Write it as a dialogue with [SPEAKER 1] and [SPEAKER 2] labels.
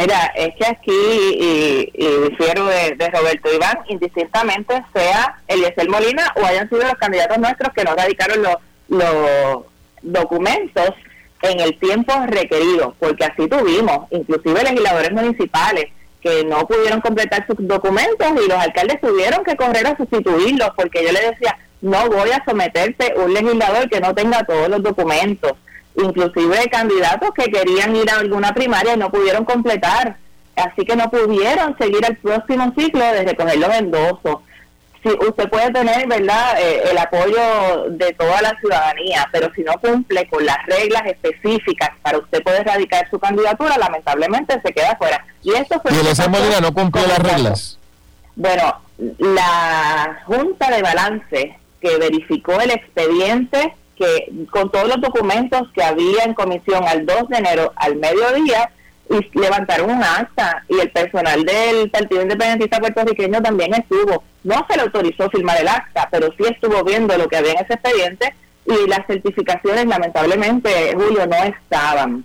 [SPEAKER 1] Mira, es que aquí, y, y difiero de, Roberto Iván, indistintamente sea Eliezer Molina o hayan sido los candidatos nuestros que no radicaron los, los documentos en el tiempo requerido, porque así tuvimos, inclusive legisladores municipales que no pudieron completar sus documentos y los alcaldes tuvieron que correr a sustituirlos, porque yo le decía, no voy a someterte un legislador que no tenga todos los documentos inclusive candidatos que querían ir a alguna primaria y no pudieron completar, así que no pudieron seguir el próximo ciclo de recoger los endosos. Si usted puede tener, ¿verdad?, eh, el apoyo de toda la ciudadanía, pero si no cumple con las reglas específicas para usted poder radicar su candidatura, lamentablemente se queda fuera.
[SPEAKER 2] Y esto fue... ¿Y el no cumplió las reglas?
[SPEAKER 1] Bueno, la Junta de Balance que verificó el expediente que con todos los documentos que había en comisión al 2 de enero al mediodía, y levantaron un acta y el personal del Partido Independentista puertorriqueño también estuvo. No se le autorizó firmar el acta, pero sí estuvo viendo lo que había en ese expediente y las certificaciones lamentablemente, Julio, no estaban.